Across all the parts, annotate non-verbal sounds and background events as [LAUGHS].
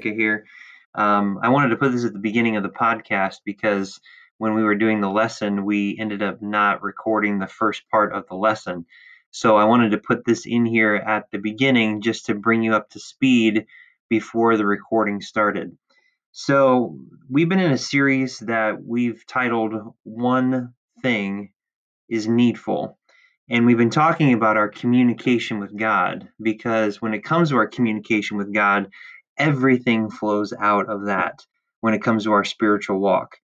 Here. Um, I wanted to put this at the beginning of the podcast because when we were doing the lesson, we ended up not recording the first part of the lesson. So I wanted to put this in here at the beginning just to bring you up to speed before the recording started. So we've been in a series that we've titled One Thing is Needful. And we've been talking about our communication with God because when it comes to our communication with God, everything flows out of that when it comes to our spiritual walk.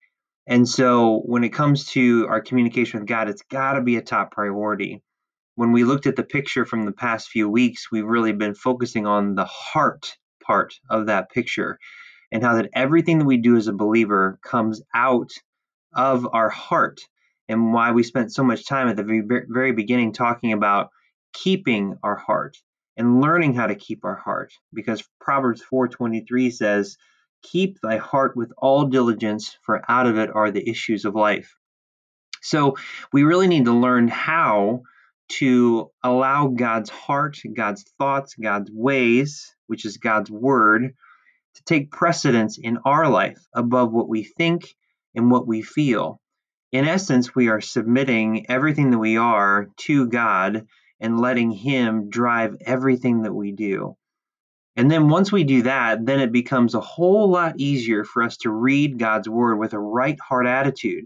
And so when it comes to our communication with God, it's got to be a top priority. When we looked at the picture from the past few weeks, we've really been focusing on the heart part of that picture and how that everything that we do as a believer comes out of our heart and why we spent so much time at the very beginning talking about keeping our heart and learning how to keep our heart because Proverbs 4:23 says keep thy heart with all diligence for out of it are the issues of life. So we really need to learn how to allow God's heart, God's thoughts, God's ways, which is God's word, to take precedence in our life above what we think and what we feel in essence, we are submitting everything that we are to God and letting Him drive everything that we do. And then once we do that, then it becomes a whole lot easier for us to read God's word with a right heart attitude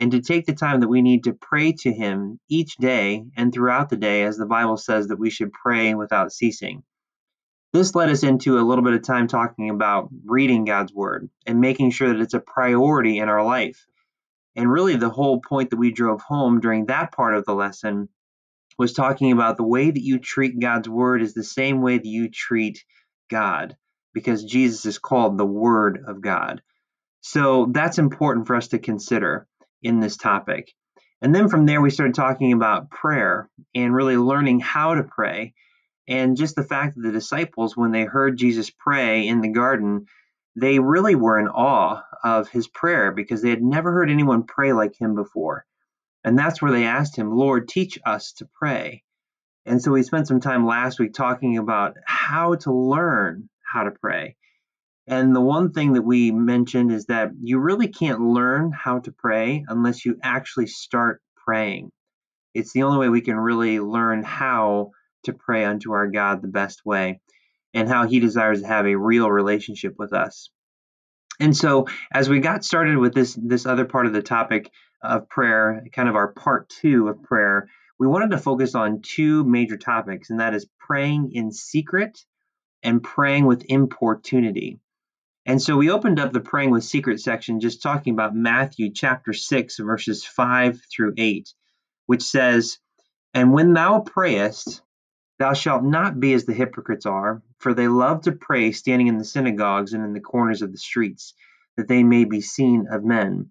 and to take the time that we need to pray to Him each day and throughout the day, as the Bible says that we should pray without ceasing. This led us into a little bit of time talking about reading God's word and making sure that it's a priority in our life. And really, the whole point that we drove home during that part of the lesson was talking about the way that you treat God's word is the same way that you treat God, because Jesus is called the Word of God. So that's important for us to consider in this topic. And then from there, we started talking about prayer and really learning how to pray. And just the fact that the disciples, when they heard Jesus pray in the garden, they really were in awe of his prayer because they had never heard anyone pray like him before. And that's where they asked him, Lord, teach us to pray. And so we spent some time last week talking about how to learn how to pray. And the one thing that we mentioned is that you really can't learn how to pray unless you actually start praying. It's the only way we can really learn how to pray unto our God the best way and how he desires to have a real relationship with us. And so, as we got started with this this other part of the topic of prayer, kind of our part two of prayer, we wanted to focus on two major topics, and that is praying in secret and praying with importunity. And so we opened up the praying with secret section just talking about Matthew chapter 6, verses 5 through 8, which says, And when thou prayest, Thou shalt not be as the hypocrites are, for they love to pray standing in the synagogues and in the corners of the streets, that they may be seen of men.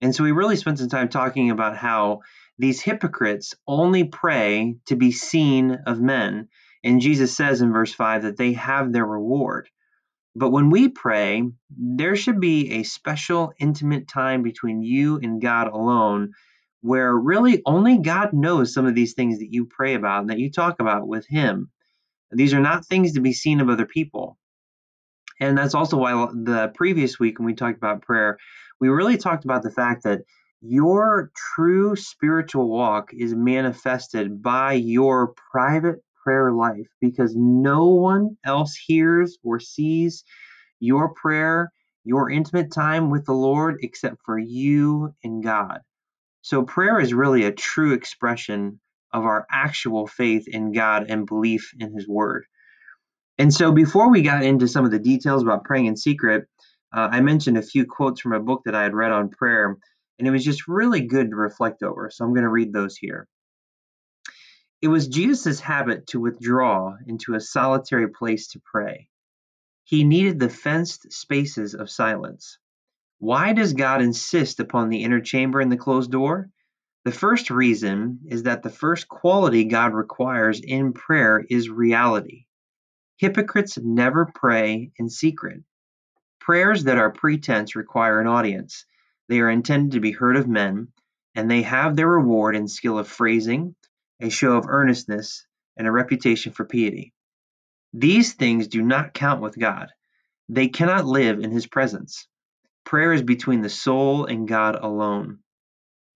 And so we really spent some time talking about how these hypocrites only pray to be seen of men. And Jesus says in verse 5 that they have their reward. But when we pray, there should be a special, intimate time between you and God alone where really only God knows some of these things that you pray about and that you talk about with Him. These are not things to be seen of other people. And that's also why the previous week when we talked about prayer, we really talked about the fact that your true spiritual walk is manifested by your private prayer life because no one else hears or sees your prayer, your intimate time with the Lord, except for you and God. So, prayer is really a true expression of our actual faith in God and belief in His Word. And so, before we got into some of the details about praying in secret, uh, I mentioned a few quotes from a book that I had read on prayer, and it was just really good to reflect over. So, I'm going to read those here. It was Jesus' habit to withdraw into a solitary place to pray. He needed the fenced spaces of silence. Why does God insist upon the inner chamber and the closed door? The first reason is that the first quality God requires in prayer is reality. Hypocrites never pray in secret. Prayers that are pretense require an audience. They are intended to be heard of men, and they have their reward in skill of phrasing, a show of earnestness, and a reputation for piety. These things do not count with God. They cannot live in His presence. Prayer is between the soul and God alone.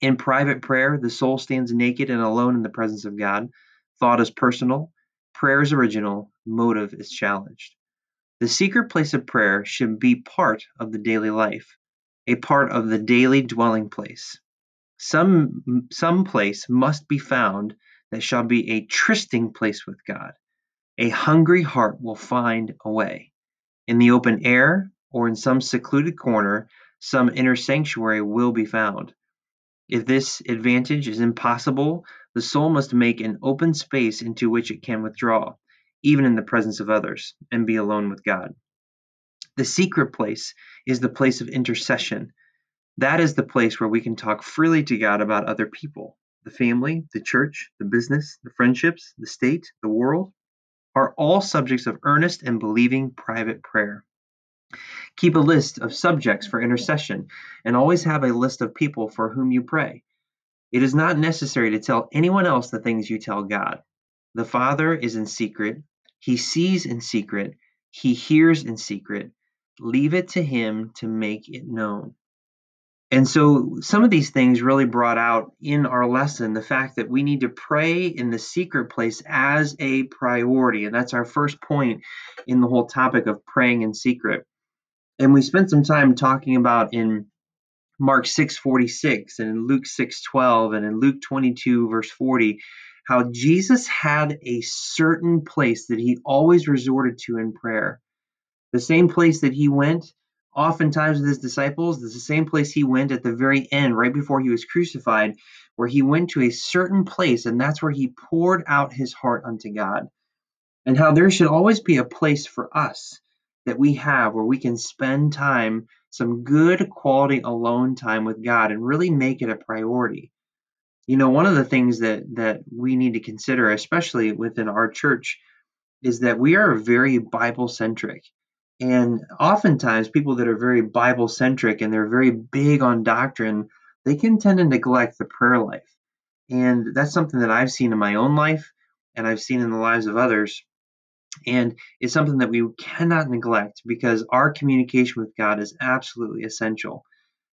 In private prayer, the soul stands naked and alone in the presence of God. Thought is personal, prayer is original, motive is challenged. The secret place of prayer should be part of the daily life, a part of the daily dwelling place. Some, some place must be found that shall be a trysting place with God. A hungry heart will find a way. In the open air or in some secluded corner, some inner sanctuary will be found. If this advantage is impossible, the soul must make an open space into which it can withdraw, even in the presence of others, and be alone with God. The secret place is the place of intercession. That is the place where we can talk freely to God about other people. The family, the church, the business, the friendships, the state, the world are all subjects of earnest and believing private prayer. Keep a list of subjects for intercession and always have a list of people for whom you pray. It is not necessary to tell anyone else the things you tell God. The Father is in secret, He sees in secret, He hears in secret. Leave it to Him to make it known. And so, some of these things really brought out in our lesson the fact that we need to pray in the secret place as a priority. And that's our first point in the whole topic of praying in secret and we spent some time talking about in Mark 6:46 and in Luke 6:12 and in Luke 22 verse 40 how Jesus had a certain place that he always resorted to in prayer. The same place that he went oftentimes with his disciples, is the same place he went at the very end right before he was crucified where he went to a certain place and that's where he poured out his heart unto God. And how there should always be a place for us that we have where we can spend time, some good quality alone time with God and really make it a priority. You know, one of the things that that we need to consider, especially within our church, is that we are very Bible centric. And oftentimes people that are very Bible centric and they're very big on doctrine, they can tend to neglect the prayer life. And that's something that I've seen in my own life and I've seen in the lives of others and it's something that we cannot neglect because our communication with God is absolutely essential.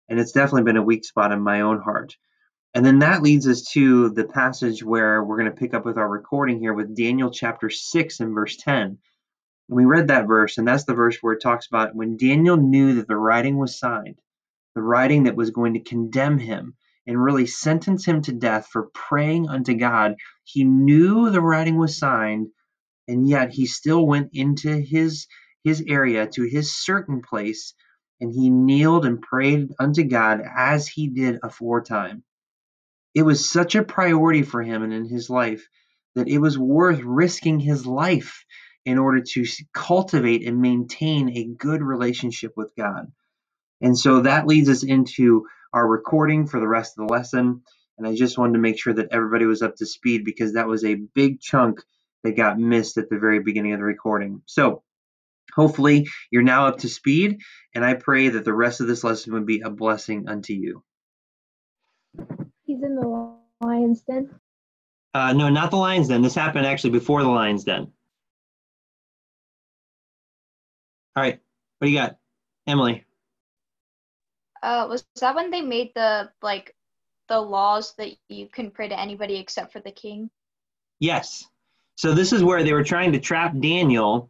And it's definitely been a weak spot in my own heart. And then that leads us to the passage where we're going to pick up with our recording here with Daniel chapter 6 and verse 10. We read that verse, and that's the verse where it talks about when Daniel knew that the writing was signed, the writing that was going to condemn him and really sentence him to death for praying unto God. He knew the writing was signed, and yet he still went into his his area to his certain place and he kneeled and prayed unto God as he did aforetime. It was such a priority for him and in his life that it was worth risking his life in order to cultivate and maintain a good relationship with God. And so that leads us into our recording for the rest of the lesson. And I just wanted to make sure that everybody was up to speed because that was a big chunk that got missed at the very beginning of the recording. So hopefully you're now up to speed, and I pray that the rest of this lesson would be a blessing unto you. He's in the lion's den. Uh, no, not the lion's den. This happened actually before the lion's den. All right, what do you got, Emily? Uh, was that when they made the like the laws that you can pray to anybody except for the king? Yes. So this is where they were trying to trap Daniel,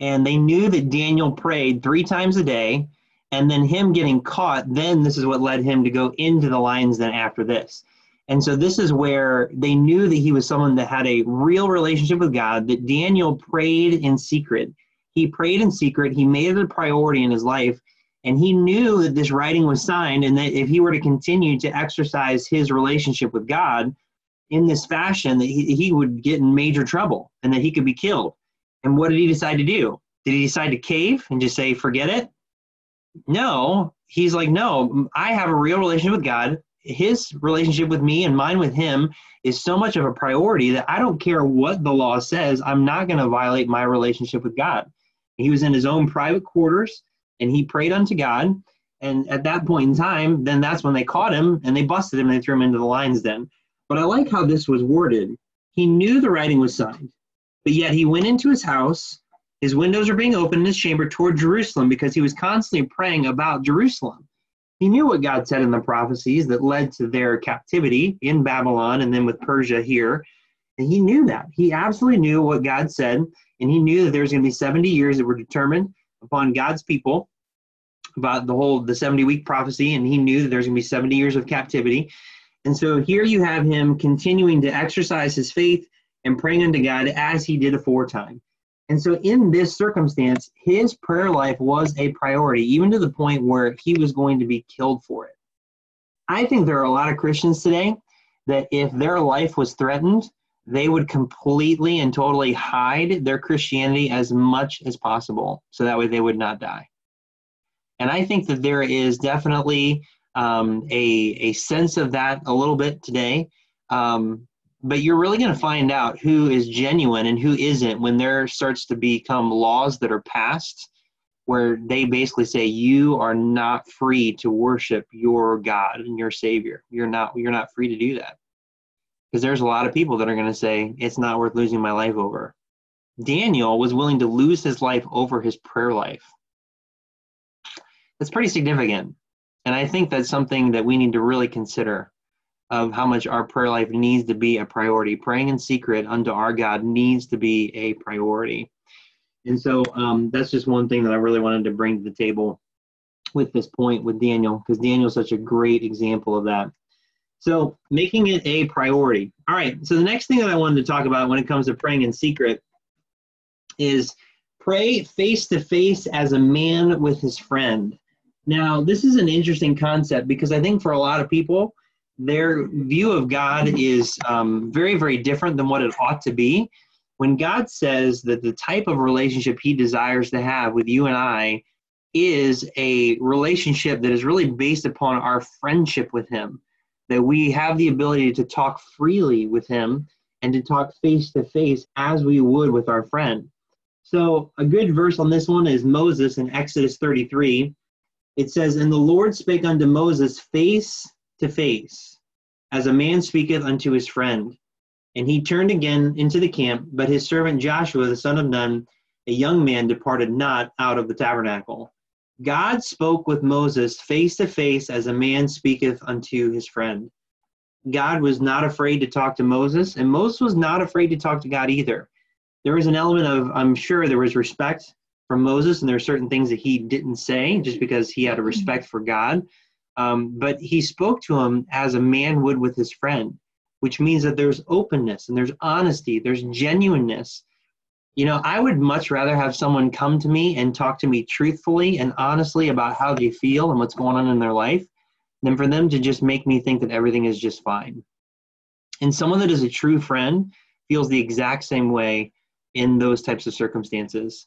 and they knew that Daniel prayed three times a day, and then him getting caught, then this is what led him to go into the lion's then after this. And so this is where they knew that he was someone that had a real relationship with God, that Daniel prayed in secret. He prayed in secret, he made it a priority in his life, and he knew that this writing was signed, and that if he were to continue to exercise his relationship with God, in this fashion that he, he would get in major trouble and that he could be killed. And what did he decide to do? Did he decide to cave and just say, forget it? no, he's like, no, I have a real relationship with God. His relationship with me and mine with him is so much of a priority that I don't care what the law says. I'm not going to violate my relationship with God. He was in his own private quarters and he prayed unto God. And at that point in time, then that's when they caught him and they busted him and they threw him into the lion's den. But I like how this was worded. He knew the writing was signed, but yet he went into his house. His windows are being opened in his chamber toward Jerusalem because he was constantly praying about Jerusalem. He knew what God said in the prophecies that led to their captivity in Babylon and then with Persia here. And he knew that. He absolutely knew what God said. And he knew that there was going to be 70 years that were determined upon God's people about the whole the 70 week prophecy and he knew that there's going to be 70 years of captivity and so here you have him continuing to exercise his faith and praying unto god as he did aforetime. And so in this circumstance his prayer life was a priority even to the point where he was going to be killed for it. I think there are a lot of christians today that if their life was threatened they would completely and totally hide their christianity as much as possible so that way they would not die. And I think that there is definitely um, a, a sense of that a little bit today. Um, but you're really going to find out who is genuine and who isn't when there starts to become laws that are passed where they basically say you are not free to worship your God and your Savior. You're not you're not free to do that. Because there's a lot of people that are going to say it's not worth losing my life over. Daniel was willing to lose his life over his prayer life that's pretty significant. And I think that's something that we need to really consider of how much our prayer life needs to be a priority. Praying in secret unto our God needs to be a priority. And so um, that's just one thing that I really wanted to bring to the table with this point with Daniel, because Daniel's such a great example of that. So making it a priority. All right. So the next thing that I wanted to talk about when it comes to praying in secret is pray face to face as a man with his friend. Now, this is an interesting concept because I think for a lot of people, their view of God is um, very, very different than what it ought to be. When God says that the type of relationship He desires to have with you and I is a relationship that is really based upon our friendship with Him, that we have the ability to talk freely with Him and to talk face to face as we would with our friend. So, a good verse on this one is Moses in Exodus 33 it says, And the Lord spake unto Moses face to face, as a man speaketh unto his friend. And he turned again into the camp, but his servant Joshua, the son of Nun, a young man, departed not out of the tabernacle. God spoke with Moses face to face as a man speaketh unto his friend. God was not afraid to talk to Moses, and Moses was not afraid to talk to God either. There was an element of, I'm sure, there was respect from Moses, and there are certain things that he didn't say just because he had a respect for God. Um, but he spoke to him as a man would with his friend, which means that there's openness and there's honesty, there's genuineness. You know, I would much rather have someone come to me and talk to me truthfully and honestly about how they feel and what's going on in their life than for them to just make me think that everything is just fine. And someone that is a true friend feels the exact same way in those types of circumstances.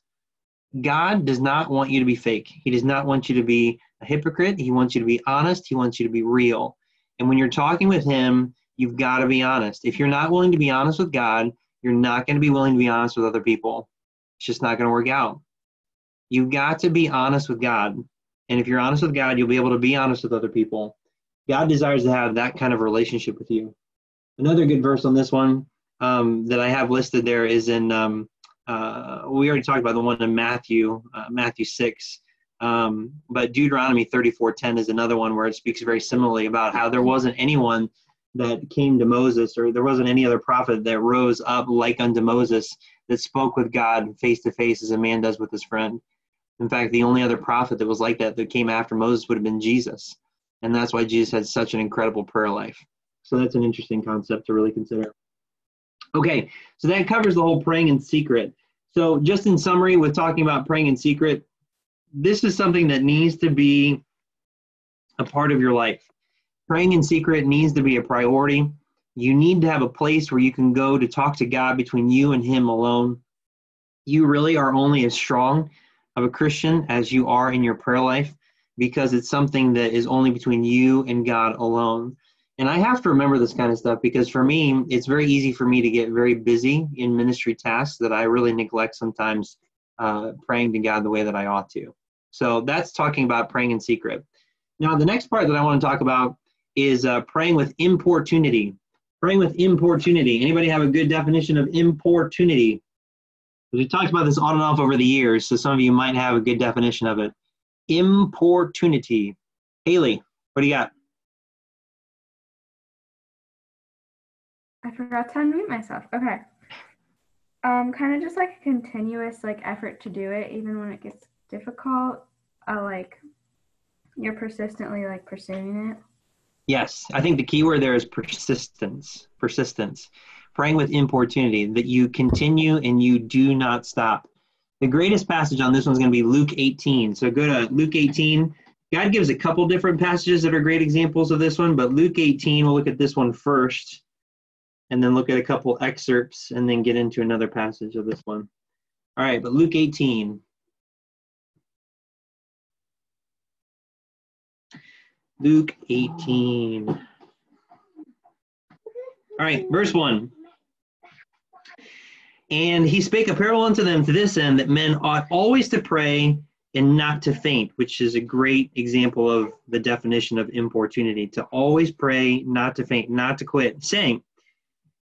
God does not want you to be fake. He does not want you to be a hypocrite. He wants you to be honest. He wants you to be real. And when you're talking with Him, you've got to be honest. If you're not willing to be honest with God, you're not going to be willing to be honest with other people. It's just not going to work out. You've got to be honest with God. And if you're honest with God, you'll be able to be honest with other people. God desires to have that kind of relationship with you. Another good verse on this one um, that I have listed there is in um, uh, we already talked about the one in Matthew, uh, Matthew 6. Um, but Deuteronomy 34:10 is another one where it speaks very similarly about how there wasn't anyone that came to Moses, or there wasn't any other prophet that rose up like unto Moses that spoke with God face to face as a man does with his friend. In fact, the only other prophet that was like that that came after Moses would have been Jesus. And that's why Jesus had such an incredible prayer life. So that's an interesting concept to really consider. Okay, so that covers the whole praying in secret. So, just in summary, with talking about praying in secret, this is something that needs to be a part of your life. Praying in secret needs to be a priority. You need to have a place where you can go to talk to God between you and Him alone. You really are only as strong of a Christian as you are in your prayer life. because it's something that is only between you and God alone. And I have to remember this kind of stuff because for me, it's very easy for me to get very busy in ministry tasks that I really neglect sometimes uh, praying to God the way that I ought to. So that's talking about praying in secret. Now, the next part that I want to talk about is uh, praying with importunity. Praying with importunity. Anybody have a good definition of importunity? We talked about this on and off over the years, so some of you might have a good definition of it. Importunity. Haley, what do you got? I forgot to unmute myself. Okay. Um, kind of just like a continuous like effort to do it, even when it gets difficult. Uh, like you're persistently like pursuing it. Yes, I think the key word there is persistence. Persistence. Praying with importunity, that you continue and you do not stop. The greatest passage on this one's going to be Luke 18. So go to Luke 18. God gives a couple different passages that are great examples of this one, but Luke 18, we'll look at this one first, and then look at a couple excerpts, and then get into another passage of this one. All right, but Luke 18. Luke 18. All right, verse 1. And he spake a parable unto them to this end that men ought always to pray and not to faint, which is a great example of the definition of importunity to always pray, not to faint, not to quit, saying,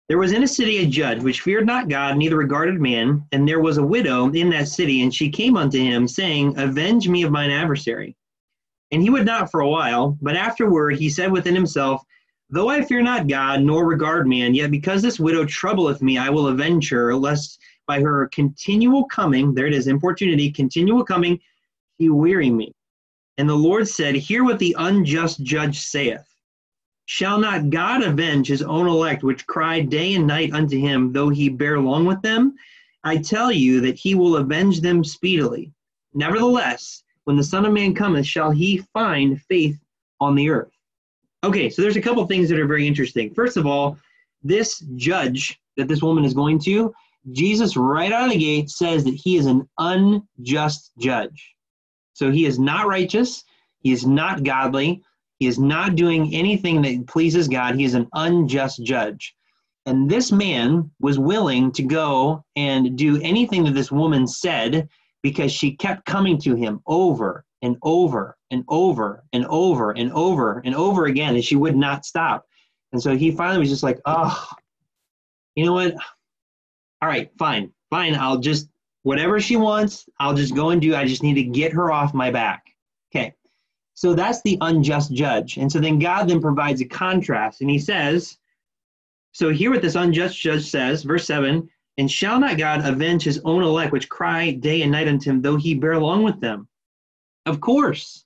There was in a city a judge which feared not God, neither regarded man, and there was a widow in that city, and she came unto him, saying, Avenge me of mine adversary. And he would not for a while, but afterward he said within himself, Though I fear not God, nor regard man, yet because this widow troubleth me, I will avenge her, lest by her continual coming, there it is, importunity, continual coming, he weary me. And the Lord said, Hear what the unjust judge saith. Shall not God avenge his own elect, which cry day and night unto him, though he bear long with them? I tell you that he will avenge them speedily. Nevertheless, when the Son of Man cometh, shall he find faith on the earth? Okay, so there's a couple things that are very interesting. First of all, this judge that this woman is going to, Jesus right out of the gate says that he is an unjust judge. So he is not righteous, he is not godly, he is not doing anything that pleases God. He is an unjust judge. And this man was willing to go and do anything that this woman said because she kept coming to him over and over and over and over and over and over again, and she would not stop. And so he finally was just like, oh, you know what? All right, fine, fine. I'll just, whatever she wants, I'll just go and do. I just need to get her off my back. So that's the unjust judge. And so then God then provides a contrast, and he says, so hear what this unjust judge says, verse 7 and shall not God avenge his own elect, which cry day and night unto him, though he bear along with them? Of course.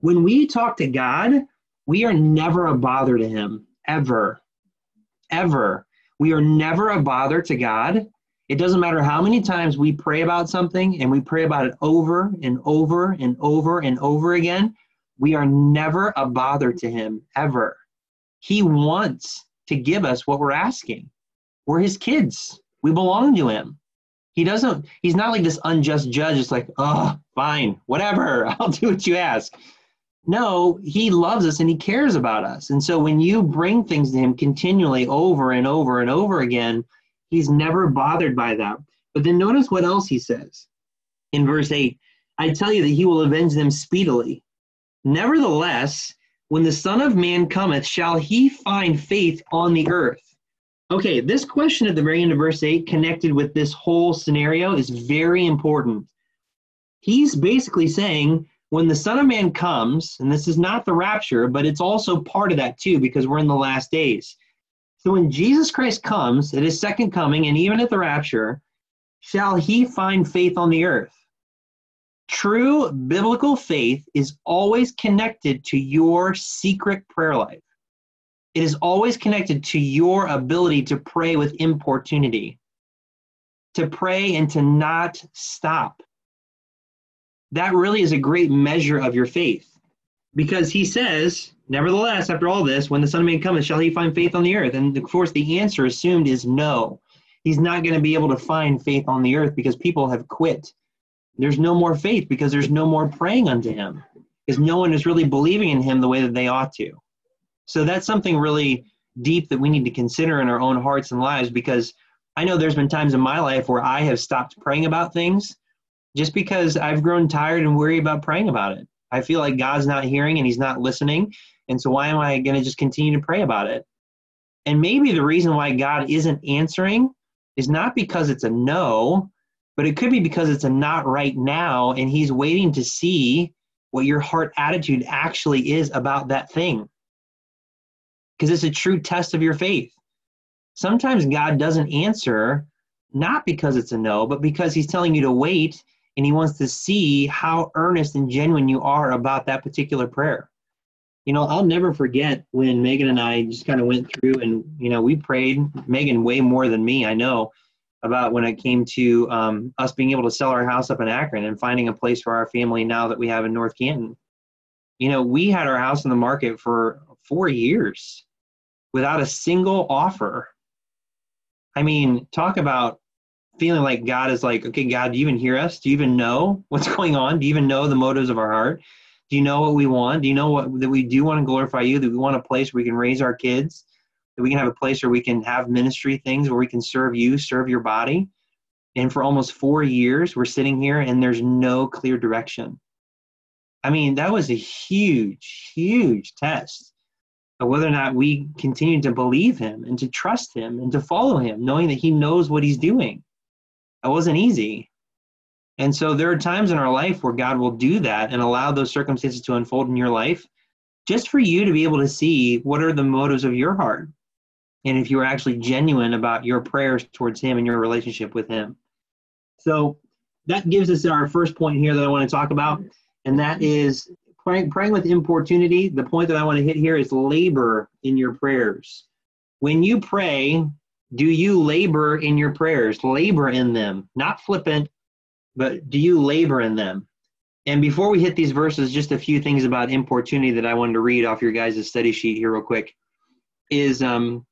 When we talk to God, we are never a bother to him, ever. Ever. We are never a bother to God. It doesn't matter how many times we pray about something and we pray about it over and over and over and over again. We are never a bother to him, ever. He wants to give us what we're asking. We're his kids. We belong to him. He doesn't, he's not like this unjust judge. It's like, oh, fine, whatever, [LAUGHS] I'll do what you ask. No, he loves us and he cares about us. And so when you bring things to him continually over and over and over again, he's never bothered by that. But then notice what else he says in verse 8 I tell you that he will avenge them speedily. Nevertheless, when the Son of Man cometh, shall he find faith on the earth? Okay, this question at the very end of verse 8, connected with this whole scenario, is very important. He's basically saying, when the Son of Man comes, and this is not the rapture, but it's also part of that too, because we're in the last days. So when Jesus Christ comes at his second coming, and even at the rapture, shall he find faith on the earth? True biblical faith is always connected to your secret prayer life. It is always connected to your ability to pray with importunity, to pray and to not stop. That really is a great measure of your faith. Because he says, Nevertheless, after all this, when the Son of Man cometh, shall he find faith on the earth? And of course, the answer assumed is no. He's not going to be able to find faith on the earth because people have quit. There's no more faith because there's no more praying unto him. because no one is really believing in him the way that they ought to. So that's something really deep that we need to consider in our own hearts and lives because I know there's been times in my life where I have stopped praying about things just because I've grown tired and weary about praying about it. I feel like God's not hearing and he's not listening. And so why am I going to just continue to pray about it? And maybe the reason why God isn't answering is not because it's a no, but it could be because it's a not right now and he's waiting to see what your heart attitude actually is about that thing. Because it's a true test of your faith. Sometimes God doesn't answer not because it's a no, but because he's telling you to wait and he wants to see how earnest and genuine you are about that particular prayer. You know, I'll never forget when Megan and I just kind of went through and, you know, we prayed, Megan way more than me, I know, about when it came to um, us being able to sell our house up in Akron and finding a place for our family now that we have in North Canton. You know, we had our house in the market for four years without a single offer. I mean, talk about feeling like God is like, okay, God, do you even hear us? Do you even know what's [LAUGHS] going on? Do you even know the motives of our heart? Do you know what we want? Do you know what that we do want to glorify you? That we want a place where we can raise our kids? We can have a place where we can have ministry things where we can serve you, serve your body? And for almost four years, we're sitting here and there's no clear direction. I mean, that was a huge, huge test of whether or not we continue to believe him and to trust him and to follow him, knowing that he knows what he's doing. That wasn't easy. And so there are times in our life where God will do that and allow those circumstances to unfold in your life just for you to be able to see what are the motives of your heart. And if you're actually genuine about your prayers towards Him and your relationship with Him. So that gives us our first point here that I want to talk about, and that is praying, praying with importunity. The point that I want to hit here is labor in your prayers. When you pray, do you labor in your prayers? Labor in them, not flippant, but do you labor in them? And before we hit these verses, just a few things about importunity that I wanted to read off your guys' study sheet here, real quick. Is um,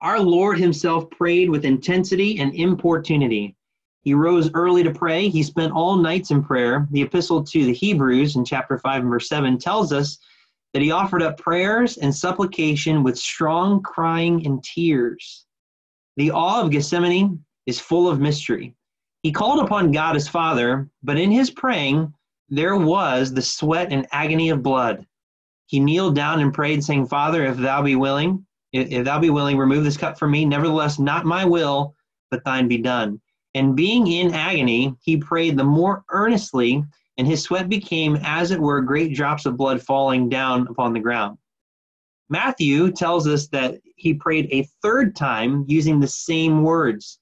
our Lord Himself prayed with intensity and importunity. He rose early to pray. He spent all nights in prayer. The epistle to the Hebrews in chapter 5 and verse 7 tells us that he offered up prayers and supplication with strong crying and tears. The awe of Gethsemane is full of mystery. He called upon God his Father, but in his praying, there was the sweat and agony of blood. He kneeled down and prayed, saying, Father, if thou be willing, if thou be willing, remove this cup from me. Nevertheless, not my will, but thine be done. And being in agony, he prayed the more earnestly, and his sweat became, as it were, great drops of blood falling down upon the ground. Matthew tells us that he prayed a third time using the same words.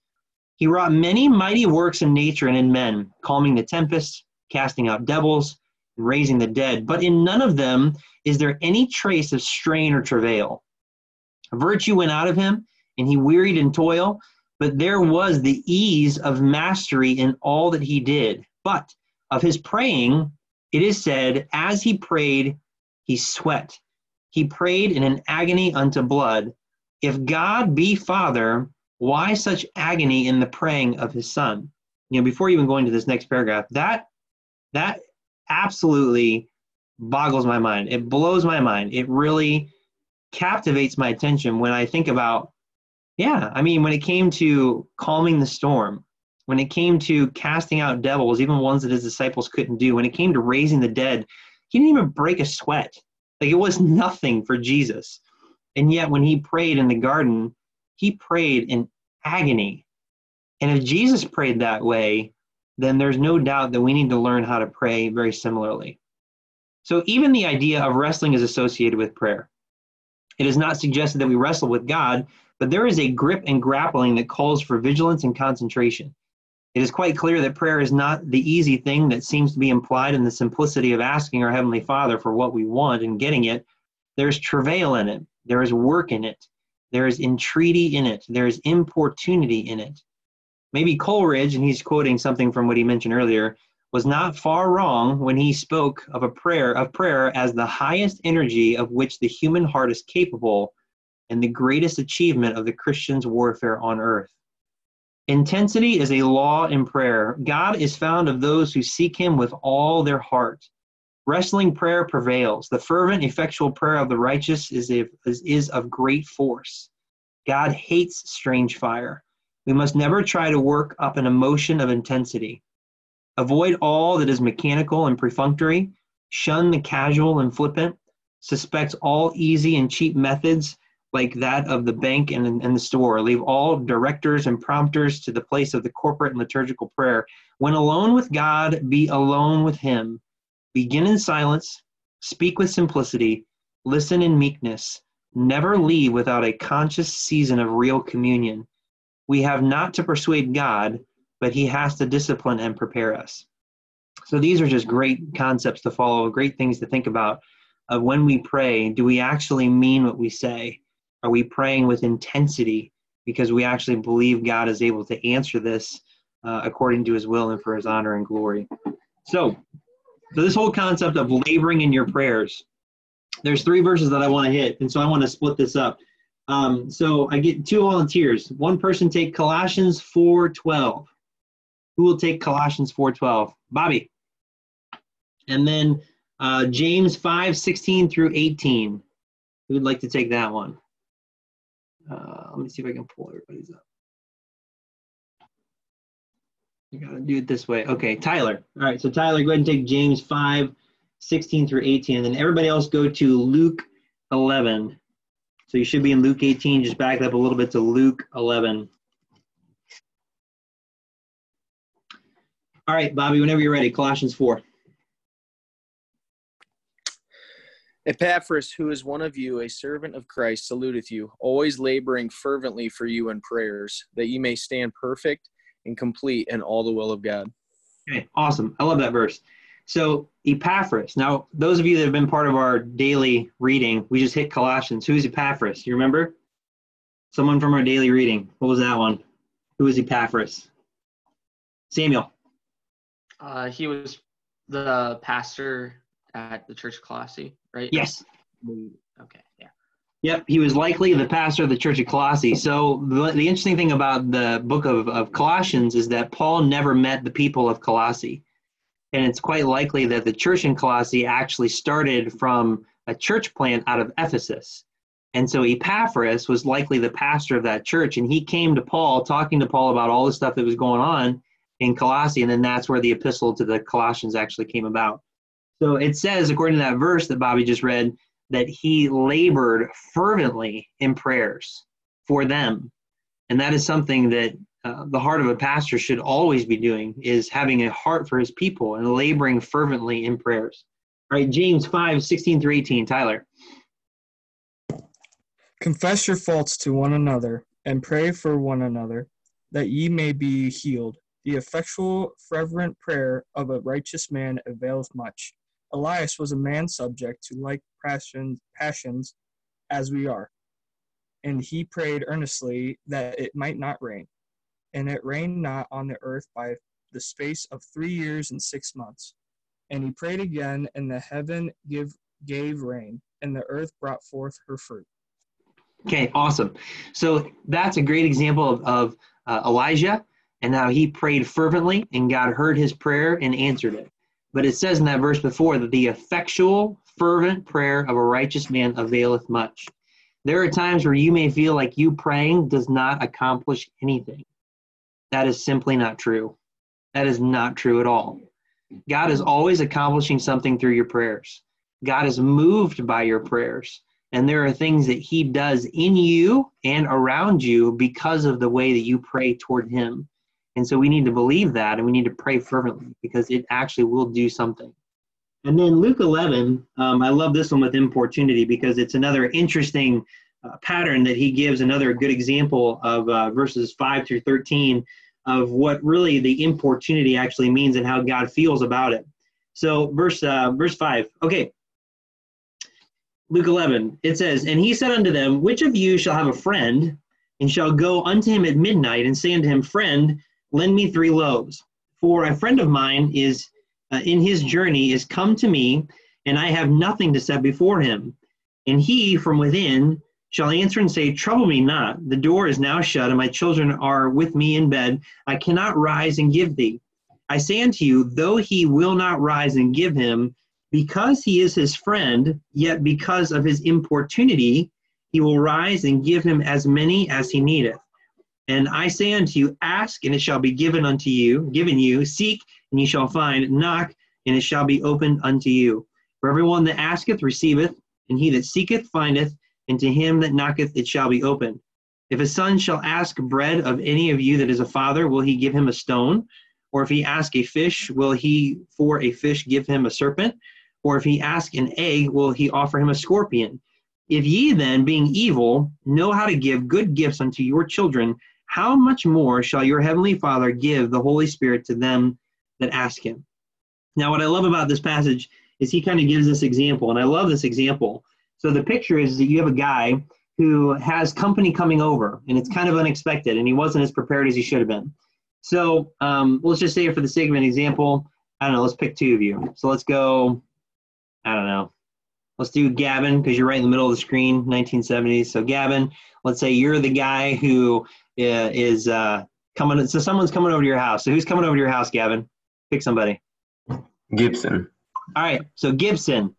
He wrought many mighty works in nature and in men, calming the tempest, casting out devils, and raising the dead. But in none of them is there any trace of strain or travail. Virtue went out of him, and he wearied in toil, but there was the ease of mastery in all that he did. But of his praying, it is said, as he prayed, he sweat. He prayed in an agony unto blood. If God be Father, why such agony in the praying of his son? You know, before even going to this next paragraph, that that absolutely boggles my mind. It blows my mind. It really captivates my attention when I think about, yeah, I mean, when it came to calming the storm, when it came to casting out devils, even ones that his disciples couldn't do, when it came to raising the dead, he didn't even break a sweat. Like it was nothing for Jesus. And yet, when he prayed in the garden, he prayed in agony. And if Jesus prayed that way, then there's no doubt that we need to learn how to pray very similarly. So, even the idea of wrestling is associated with prayer. It is not suggested that we wrestle with God, but there is a grip and grappling that calls for vigilance and concentration. It is quite clear that prayer is not the easy thing that seems to be implied in the simplicity of asking our Heavenly Father for what we want and getting it. There's travail in it, there is work in it, there is entreaty in it. There is importunity in it. Maybe Coleridge, and he's quoting something from what he mentioned earlier, was not far wrong when he spoke of a prayer of prayer as the highest energy of which the human heart is capable and the greatest achievement of the Christian's warfare on earth. Intensity is a law in prayer. God is found of those who seek him with all their heart. Wrestling prayer prevails. The fervent, effectual prayer of the righteous is, a, is, is of great force. God hates strange fire. We must never try to work up an emotion of intensity. Avoid all that is mechanical and perfunctory. Shun the casual and flippant. Suspect all easy and cheap methods like that of the bank and, and the store. Leave all directors and prompters to the place of the corporate and liturgical prayer. When alone with God, be alone with Him. Begin in silence, speak with simplicity, listen in meekness. Never leave without a conscious season of real communion. We have not to persuade God, but He has to discipline and prepare us. So these are just great concepts to follow, great things to think about. Of when we pray, do we actually mean what we say? Are we praying with intensity because we actually believe God is able to answer this uh, according to His will and for His honor and glory? So, so this whole concept of laboring in your prayers, there's three verses that I want to hit, and so I want to split this up. Um, so I get two volunteers. One person take Colossians 4:12. Who will take Colossians 4:12? Bobby. And then uh, James 5:16 through 18. Who would like to take that one? Uh, let me see if I can pull everybody's up. You gotta do it this way. Okay, Tyler. All right, so Tyler, go ahead and take James 5, 16 through 18, and then everybody else go to Luke 11. So you should be in Luke 18, just back up a little bit to Luke 11. All right, Bobby, whenever you're ready, Colossians 4. Epaphras, who is one of you, a servant of Christ, saluteth you, always laboring fervently for you in prayers, that ye may stand perfect and complete in all the will of God. Okay, awesome. I love that verse. So, Epaphras. Now, those of you that have been part of our daily reading, we just hit Colossians. Who's Epaphras? You remember? Someone from our daily reading. What was that one? Who is Epaphras? Samuel. Uh, he was the pastor at the Church of Colossae, right? Yes. Okay. Yeah. Yep, he was likely the pastor of the Church of Colossae. So the, the interesting thing about the book of, of Colossians is that Paul never met the people of Colossae. And it's quite likely that the church in Colossae actually started from a church plant out of Ephesus. And so Epaphras was likely the pastor of that church. And he came to Paul, talking to Paul about all the stuff that was going on in Colossae. And then that's where the epistle to the Colossians actually came about. So it says, according to that verse that Bobby just read, that he labored fervently in prayers for them. And that is something that uh, the heart of a pastor should always be doing is having a heart for his people and laboring fervently in prayers. All right, James 5, 16 through 18. Tyler. Confess your faults to one another and pray for one another that ye may be healed. The effectual, fervent prayer of a righteous man availeth much. Elias was a man subject to like passions, passions as we are. And he prayed earnestly that it might not rain. And it rained not on the earth by the space of three years and six months. And he prayed again, and the heaven give, gave rain, and the earth brought forth her fruit. Okay, awesome. So that's a great example of, of uh, Elijah and how he prayed fervently, and God heard his prayer and answered it. But it says in that verse before that the effectual, fervent prayer of a righteous man availeth much. There are times where you may feel like you praying does not accomplish anything. That is simply not true. That is not true at all. God is always accomplishing something through your prayers. God is moved by your prayers. And there are things that He does in you and around you because of the way that you pray toward Him. And so we need to believe that and we need to pray fervently because it actually will do something. And then Luke 11, um, I love this one with importunity because it's another interesting uh, pattern that he gives, another good example of uh, verses 5 through 13 of what really the importunity actually means and how God feels about it. So, verse, uh, verse 5, okay. Luke 11, it says, And he said unto them, Which of you shall have a friend, and shall go unto him at midnight, and say unto him, Friend, lend me three loaves. For a friend of mine is uh, in his journey is come to me, and I have nothing to set before him. And he from within shall answer and say, Trouble me not. The door is now shut, and my children are with me in bed. I cannot rise and give thee. I say unto you, though he will not rise and give him, Because he is his friend, yet because of his importunity, he will rise and give him as many as he needeth. And I say unto you, ask, and it shall be given unto you, given you, seek, and ye shall find, knock, and it shall be opened unto you. For everyone that asketh receiveth, and he that seeketh findeth, and to him that knocketh it shall be opened. If a son shall ask bread of any of you that is a father, will he give him a stone? Or if he ask a fish, will he for a fish give him a serpent? Or if he ask an egg, will he offer him a scorpion? If ye then, being evil, know how to give good gifts unto your children, how much more shall your heavenly Father give the Holy Spirit to them that ask him? Now, what I love about this passage is he kind of gives this example, and I love this example. So the picture is that you have a guy who has company coming over, and it's kind of unexpected, and he wasn't as prepared as he should have been. So um, let's just say, for the sake of an example, I don't know, let's pick two of you. So let's go, I don't know, let's do Gavin, because you're right in the middle of the screen, 1970s. So Gavin, let's say you're the guy who is uh, coming, so someone's coming over to your house. So who's coming over to your house, Gavin? Pick somebody. Gibson. All right, so Gibson,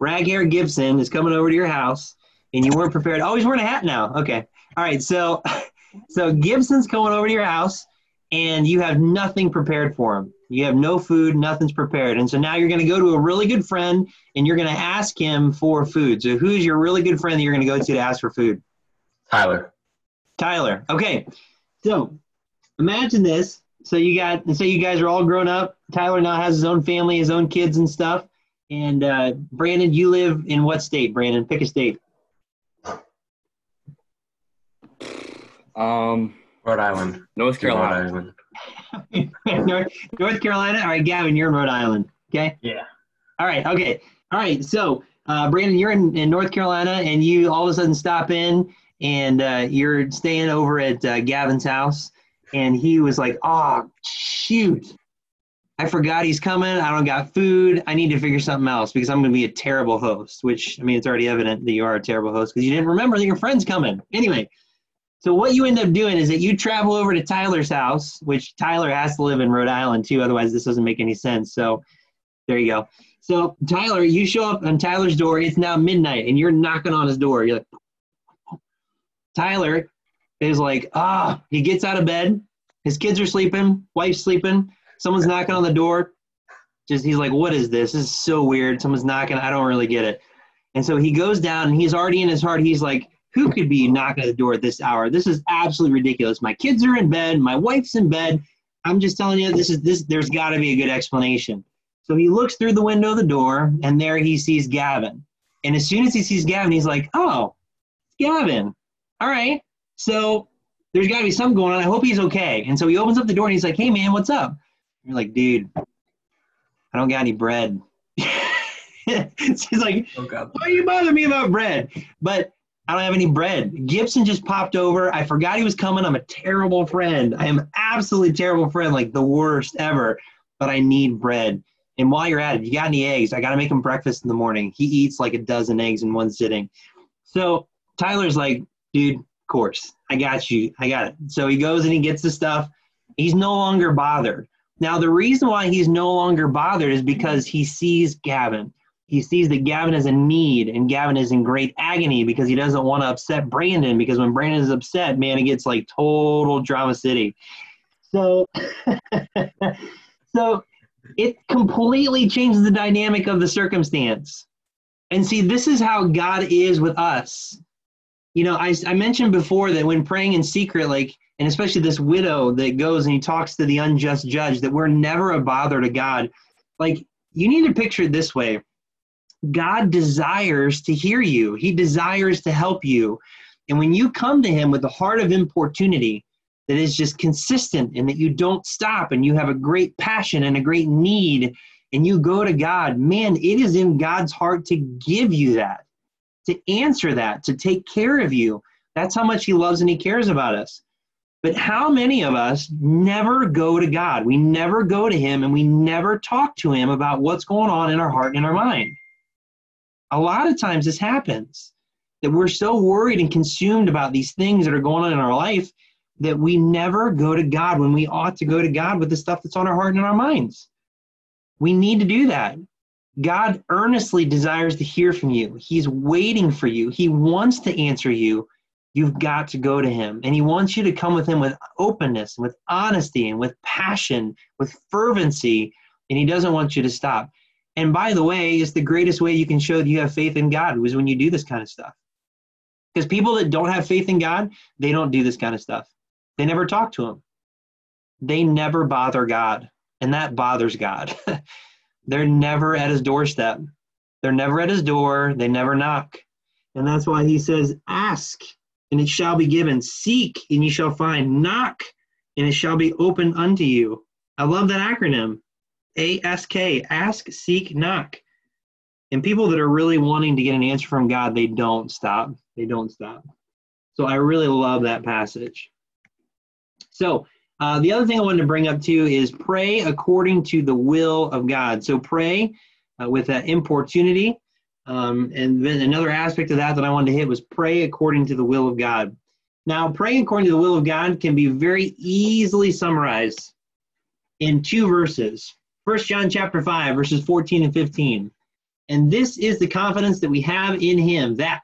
rag hair Gibson is coming over to your house, and you weren't prepared. Oh, he's wearing a hat now. Okay. All right, so [LAUGHS] so Gibson's coming over to your house, and you have nothing prepared for him. You have no food, nothing's prepared, and so now you're going to go to a really good friend, and you're going to ask him for food. So who's your really good friend that you're going to go to to ask for food? Tyler. Tyler. Okay, so imagine this. So you got, so you guys are all grown up. Tyler now has his own family, his own kids and stuff. And uh, Brandon, you live in what state? Brandon, pick a state. Um, Rhode Island. North Rhode Carolina. Island. [LAUGHS] North, North Carolina. All right, Gavin, you're in Rhode Island. Okay. Yeah. All right. Okay. All right. So, uh, Brandon, you're in, in North Carolina, and you all of a sudden stop in, and uh, you're staying over at uh, Gavin's house, and he was like, "Oh, shoot, I forgot he's coming. I don't got food. I need to figure something else because I'm going to be a terrible host." Which I mean, it's already evident that you are a terrible host because you didn't remember that your friend's coming. Anyway, so what you end up doing is that you travel over to Tyler's house, which Tyler has to live in Rhode Island too. Otherwise, this doesn't make any sense. So there you go. So Tyler, you show up on Tyler's door. It's now midnight, and you're knocking on his door. You're like, Tyler is like, ah, he gets out of bed. His kids are sleeping, wife's sleeping. Someone's knocking on the door. Just he's like, what is this? This is so weird. Someone's knocking. I don't really get it. And so he goes down, and he's already in his heart. He's like, who could be knocking at the door at this hour? This is absolutely ridiculous. My kids are in bed. My wife's in bed. I'm just telling you, this is this. There's got to be a good explanation. So he looks through the window of the door, and there he sees Gavin. And as soon as he sees Gavin, he's like, "Oh, Gavin. All right. So there's got to be something going on. I hope he's okay." And so he opens up the door, and he's like, "Hey, man, what's up?" You're like, "Dude, I don't got any bread." [LAUGHS] he's like, Oh God. why are you bothering me about bread? But I don't have any bread. Gibson just popped over. I forgot he was coming. I'm a terrible friend. I am absolutely terrible friend, like the worst ever. But I need bread. And while you're at it, you got any eggs? I got to make him breakfast in the morning. He eats like a dozen eggs in one sitting. So Tyler's like, dude, of course, I got you. I got it. So he goes and he gets the stuff. He's no longer bothered. Now, the reason why he's no longer bothered is because he sees Gavin. He sees that Gavin is in need and Gavin is in great agony because he doesn't want to upset Brandon because when Brandon is upset, man, it gets like total drama city. So, [LAUGHS] so it completely changes the dynamic of the circumstance. And see, this is how God is with us. You know, I, I mentioned before that when praying in secret, like, and especially this widow that goes and he talks to the unjust judge, that we're never a bother to God. Like, you need to picture it this way God desires to hear you, He desires to help you. And when you come to Him with a heart of importunity that is just consistent and that you don't stop and you have a great passion and a great need and you go to God, man, it is in God's heart to give you that, to answer that, to take care of you. That's how much He loves and He cares about us. But how many of us never go to God? We never go to Him and we never talk to Him about what's going on in our heart and in our mind. A lot of times this happens that we're so worried and consumed about these things that are going on in our life that we never go to God when we ought to go to God with the stuff that's on our heart and in our minds. We need to do that. God earnestly desires to hear from you. He's waiting for you. He wants to answer you. You've got to go to him. And he wants you to come with him with openness, with honesty, and with passion, with fervency. And he doesn't want you to stop. And by the way, it's the greatest way you can show that you have faith in God was when you do this kind of stuff. Because people that don't have faith in God, they don't do this kind of stuff. They never talk to him. They never bother God. And that bothers God. [LAUGHS] They're never at his doorstep. They're never at his door. They never knock. And that's why he says, Ask, and it shall be given. Seek, and you shall find. Knock, and it shall be opened unto you. I love that acronym. ASK, ask, seek, knock. And people that are really wanting to get an answer from God, they don't stop. They don't stop. So I really love that passage. So uh, the other thing I wanted to bring up too is pray according to the will of God. So pray uh, with that importunity. Um, and then another aspect of that that I wanted to hit was pray according to the will of God. Now, praying according to the will of God can be very easily summarized in two verses. First John chapter 5, verses 14 and 15. And this is the confidence that we have in him that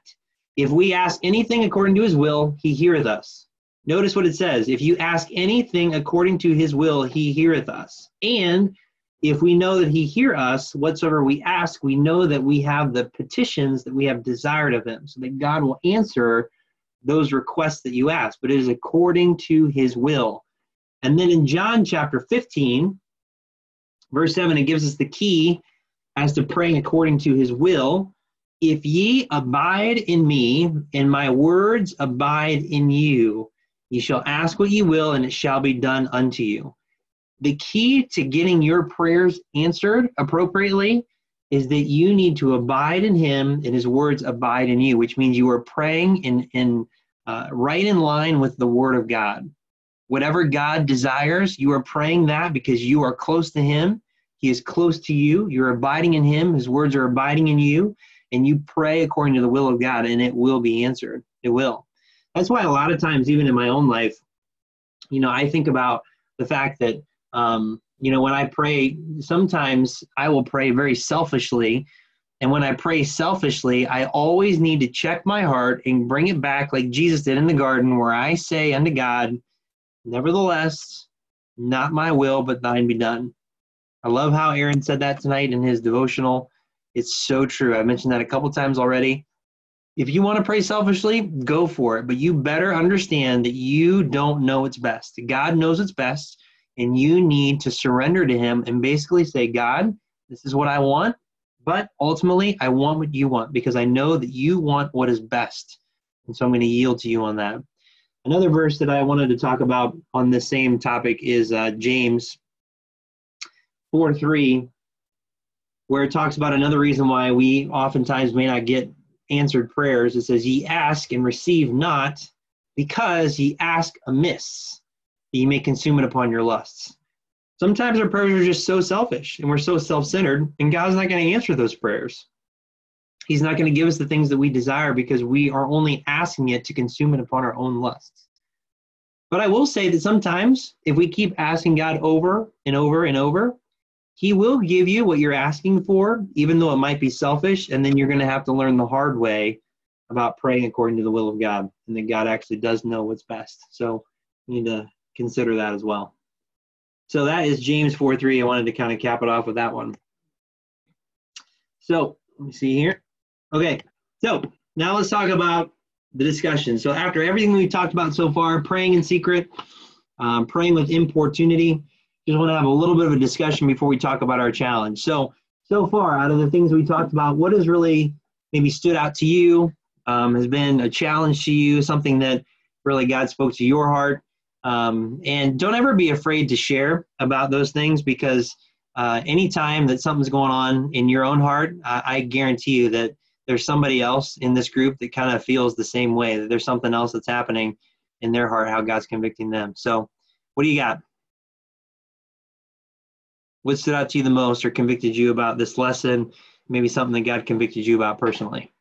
if we ask anything according to his will, he heareth us. Notice what it says if you ask anything according to his will, he heareth us. And if we know that he hear us, whatsoever we ask, we know that we have the petitions that we have desired of him, so that God will answer those requests that you ask, but it is according to his will. And then in John chapter 15, verse 7, it gives us the key as to praying according to his will. If ye abide in me, and my words abide in you, ye shall ask what ye will, and it shall be done unto you. The key to getting your prayers answered appropriately is that you need to abide in him and his words abide in you, which means you are praying in, in uh, right in line with the word of God. Whatever God desires, you are praying that because you are close to him. He is close to you. You're abiding in him. His words are abiding in you. And you pray according to the will of God, and it will be answered. It will. That's why a lot of times, even in my own life, you know, I think about the fact that um, you know, when I pray, sometimes I will pray very selfishly. And when I pray selfishly, I always need to check my heart and bring it back like Jesus did in the garden, where I say unto God, Nevertheless, not my will, but thine be done. I love how Aaron said that tonight in his devotional. It's so true. I mentioned that a couple times already. If you want to pray selfishly, go for it. But you better understand that you don't know what's best. God knows what's best and you need to surrender to him and basically say god this is what i want but ultimately i want what you want because i know that you want what is best and so i'm going to yield to you on that another verse that i wanted to talk about on this same topic is uh, james 4 3 where it talks about another reason why we oftentimes may not get answered prayers it says ye ask and receive not because ye ask amiss that ye may consume it upon your lusts. Sometimes our prayers are just so selfish and we're so self centered, and God's not going to answer those prayers. He's not going to give us the things that we desire because we are only asking it to consume it upon our own lusts. But I will say that sometimes if we keep asking God over and over and over, He will give you what you're asking for, even though it might be selfish, and then you're going to have to learn the hard way about praying according to the will of God, and that God actually does know what's best. So we need to consider that as well. So that is James 4 3. I wanted to kind of cap it off with that one. So let me see here. Okay, so now let's talk about the discussion. So after everything we've talked about so far, praying in secret, um, praying with importunity, just want to have a little bit of a discussion before we talk about our challenge. So so far, out of the things we talked about, what has really maybe stood out to you, um, has been a challenge to you, something that really God spoke to your heart, um, and don't ever be afraid to share about those things because uh, anytime that something's going on in your own heart, I, I guarantee you that there's somebody else in this group that kind of feels the same way, that there's something else that's happening in their heart, how God's convicting them. So, what do you got? what stood out to you the most or convicted you about this lesson maybe something that god convicted you about personally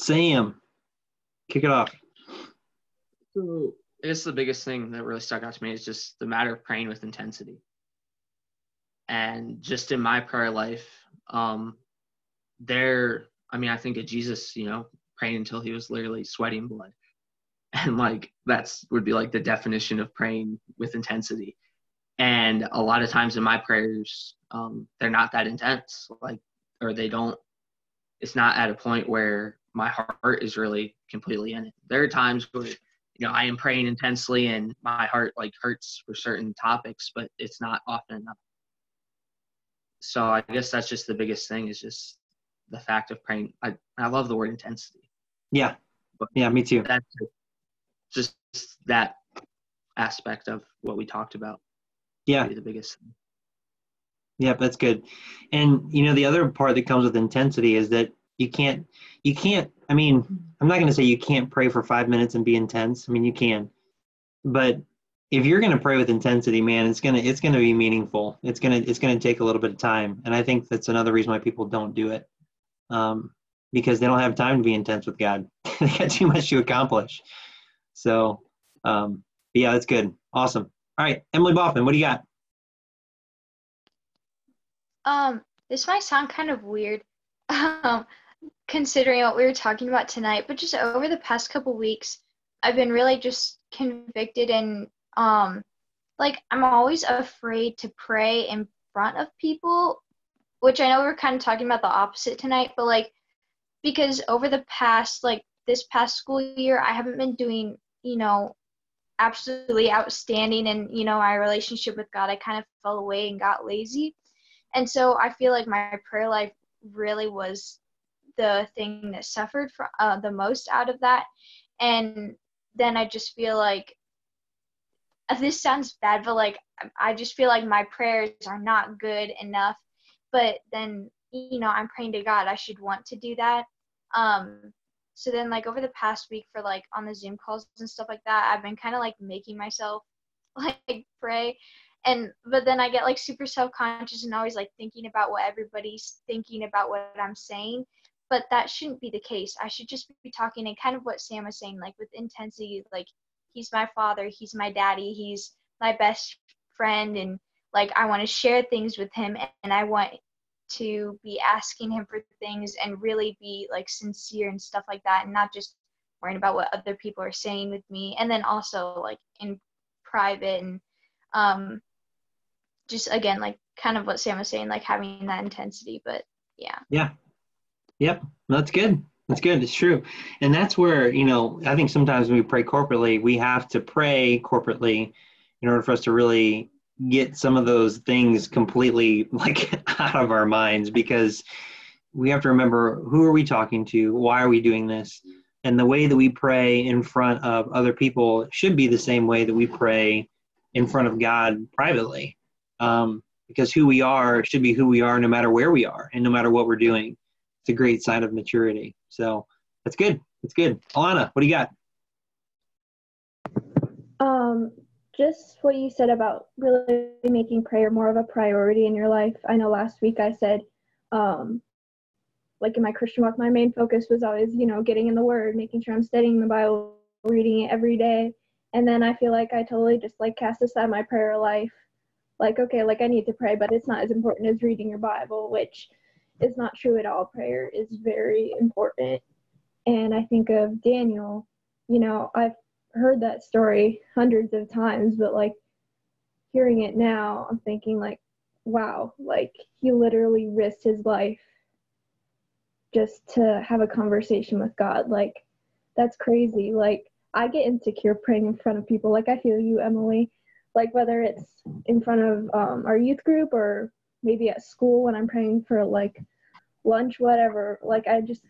Sam, kick it off. So I guess the biggest thing that really stuck out to me is just the matter of praying with intensity. And just in my prayer life, um, there, I mean, I think of Jesus, you know, praying until he was literally sweating blood. [LAUGHS] And like that's would be like the definition of praying with intensity. And a lot of times in my prayers, um, they're not that intense, like, or they don't, it's not at a point where my heart is really completely in it. There are times where you know, I am praying intensely and my heart like hurts for certain topics, but it's not often enough. So I guess that's just the biggest thing is just the fact of praying. I, I love the word intensity. Yeah. Yeah, me too. That's just that aspect of what we talked about. Yeah. The biggest thing. Yep, that's good. And you know, the other part that comes with intensity is that you can't you can't i mean i'm not going to say you can't pray for five minutes and be intense. I mean you can. But if you're going to pray with intensity man it's going to it's going to be meaningful. It's going to it's going to take a little bit of time. And i think that's another reason why people don't do it. Um, because they don't have time to be intense with god. [LAUGHS] They got too much to accomplish. So um, yeah that's good. Awesome. All right emily boffin what do you got? Um, this might sound kind of weird, [LAUGHS] um, considering what we were talking about tonight, but just over the past couple weeks, I've been really just convicted and um, like I'm always afraid to pray in front of people, which I know we're kind of talking about the opposite tonight, but like because over the past like this past school year, I haven't been doing, you know, absolutely outstanding and you know my relationship with god i kind of fell away and got lazy. And so i feel like my prayer life really was the thing that suffered from uh, the most out of that. And then i just feel like uh, this sounds bad but like i just feel like my prayers are not good enough. But then you know i'm praying to god i should want to do that. Um so then like over the past week for like on the zoom calls and stuff like that i've been kind of like making myself [LAUGHS] like pray. And but then i get like super self-conscious and always like thinking about what everybody's thinking about what i'm saying but that shouldn't be the case i should just be talking and kind of what sam was saying like with intensity like he's my father he's my daddy he's my best friend and like i want to share things with him and i want to be asking him for things and really be like sincere and stuff like that and not just worrying about what other people are saying with me and then also like in private and um just again like kind of what sam was saying like having that intensity but yeah Yeah. Yep. That's good. That's good. It's true. And that's where, you know, I think sometimes when we pray corporately, we have to pray corporately in order for us to really get some of those things completely [LAUGHS] like out of our minds because we have to remember who are we talking to? Why are we doing this? And the way that we pray in front of other people should be the same way that we pray in front of God privately. Um, because who we are should be who we are no matter where we are and no matter what we're doing it's a great sign of maturity. So that's good. That's good. Alana, what do you got? Um, just what you said about really making prayer more of a priority in your life. I know last week I said, um, like in my Christian walk, my main focus was always, you know, getting in the Word, making sure I'm studying the Bible, reading it every day. And then I feel like I totally just like cast aside my prayer life. Like, okay, like I need to pray, but it's not as important as reading your Bible, which is not true at all. Prayer is very important. And I think of Daniel, you know, I've heard that story hundreds of times, but like hearing it now, I'm thinking like, wow, like he literally risked his life just to have a conversation with God. Like that's crazy. Like I get insecure praying in front of people. Like I feel you, Emily. Like whether it's in front of um, our youth group or maybe at school when I'm praying for like lunch, whatever. Like I just,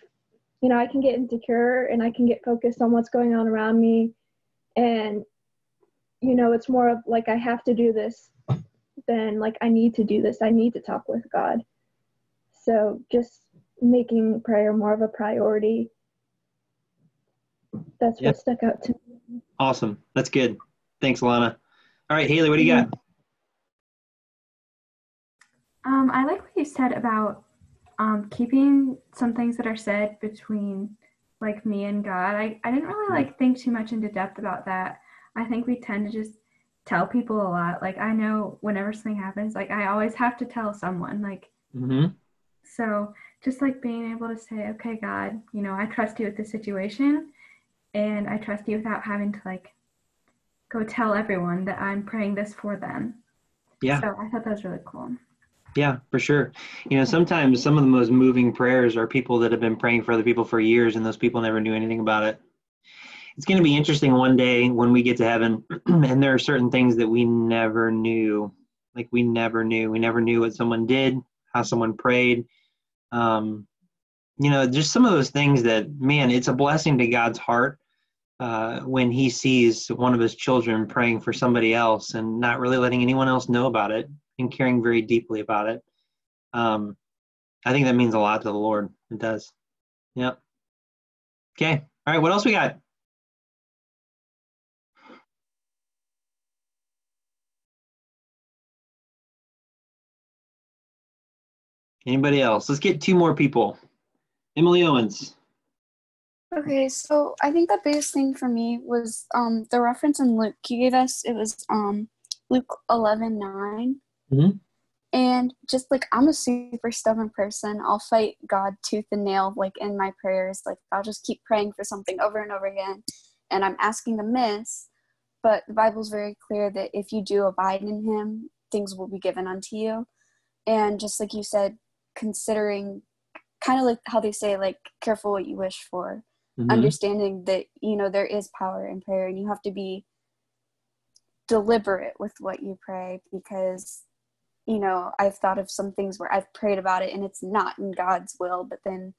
you know, I can get insecure and I can get focused on what's going on around me. And, you know, it's more of like I have to do this than like I need to do this. I need to talk with God. So just making prayer more of a priority. That's Yep. what stuck out to me. Awesome. That's good. Thanks, Lana. All right, Haley, what do you mm-hmm. got? Um, I like what you said about um, keeping some things that are said between like me and God. I, I didn't really like think too much into depth about that. I think we tend to just tell people a lot. Like I know whenever something happens, like I always have to tell someone. Like hmm so just like being able to say, okay, God, you know, I trust you with this situation and I trust you without having to like go tell everyone that I'm praying this for them. Yeah. So I thought that was really cool. Yeah, for sure. You know, sometimes some of the most moving prayers are people that have been praying for other people for years and those people never knew anything about it. It's going to be interesting one day when we get to heaven [CLEARS THROAT] and there are certain things that we never knew. Like we never knew. We never knew what someone did, how someone prayed. Um, you know, just some of those things that, man, it's a blessing to God's heart uh, when he sees one of his children praying for somebody else and not really letting anyone else know about it and caring very deeply about it. Um, I think that means a lot to the Lord. It does. Yep. Okay. All right. What else we got? Anybody else? Let's get two more people. Emily Owens. Okay, so I think the biggest thing for me was um the reference in Luke you gave us. It was um Luke eleven nine, Mhm. and just like I'm a super stubborn person, I'll fight God tooth and nail like in my prayers. Like I'll just keep praying for something over and over again, and I'm asking to miss. But the Bible's very clear that if you do abide in Him, things will be given unto you. And just like you said, considering kind of like how they say like careful what you wish for Mhm. understanding that you know there is power in prayer and you have to be deliberate with what you pray because you know i've thought of some things where i've prayed about it and it's not in god's will but then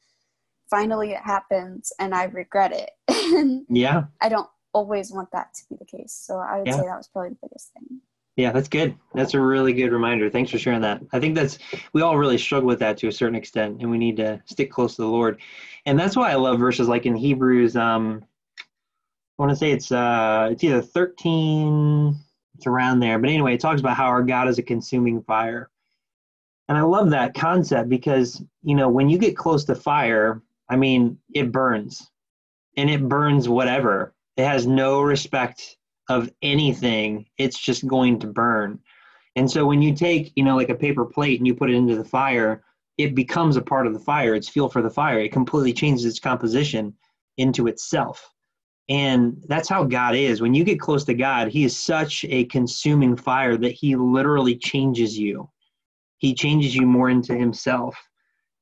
finally it happens and i regret it [LAUGHS] Yeah. i don't always want that to be the case so i would Yeah. say that was probably the biggest thing Yeah, that's good. That's a really good reminder. Thanks for sharing that. I think that's we all really struggle with that to a certain extent, and we need to stick close to the Lord. And that's why I love verses like in Hebrews. Um, I want to say it's uh, it's either thirteen, it's around there. But anyway, it talks about how our God is a consuming fire, and I love that concept because you know when you get close to fire, I mean it burns, and it burns whatever. It has no respect of anything, it's just going to burn. And so when you take, you know, like a paper plate and you put it into the fire, it becomes a part of the fire. It's fuel for the fire. It completely changes its composition into itself. And that's how God is. When you get close to God, He is such a consuming fire that He literally changes you. He changes you more into Himself.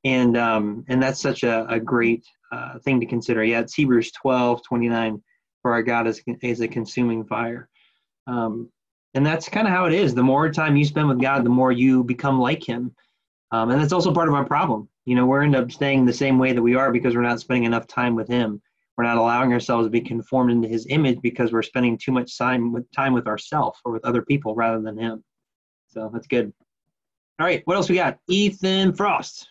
And um, and that's such a, a great uh, thing to consider. Yeah, it's Hebrews 12, 29 for our God is, is a consuming fire. Um, and that's kind of how it is. The more time you spend with God, the more you become like Him. Um, and that's also part of our problem. You know, we're end up staying the same way that we are because we're not spending enough time with Him. We're not allowing ourselves to be conformed into His image because we're spending too much time with time with ourselves or with other people rather than Him. So that's good. All right, what else we got? Ethan Frost.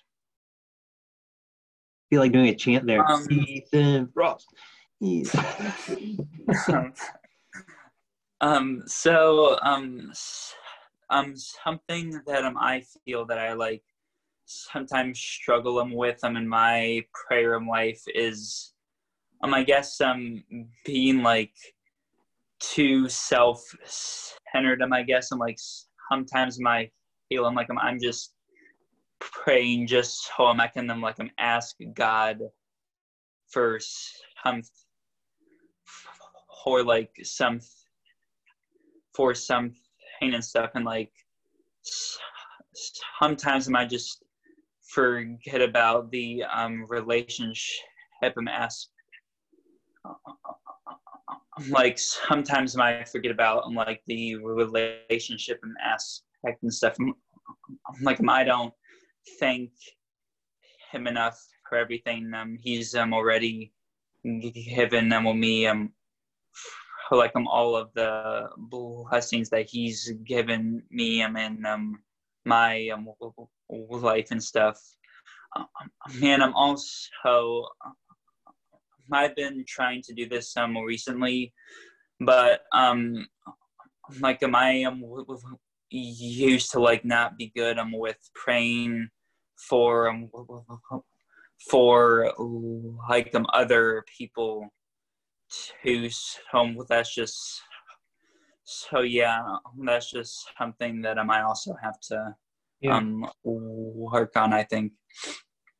feel like doing a chant there. Um, Ethan Frost. um, [LAUGHS] um, so um, um, something that um I feel that I like sometimes struggle um with um in my prayer life is um I guess um being like too self centered um I guess I'm like sometimes my feel I'm like I'm, I'm just praying just so um, I can um, like I'm ask God for some or like some for something and stuff and like sometimes I might just forget about the um relationship and ask like sometimes I forget about um, like the relationship and aspect and stuff I'm, like I don't thank him enough for everything. Um he's um already given um me um like um all of the blessings that he's given me um in um my um life and stuff. Um, man i'm also i've been trying to do this um recently but um like am i am used to like not be good um with praying for um for like um other people too. So that's just so yeah, that's just something that I might also have to Yeah. um work on. I think.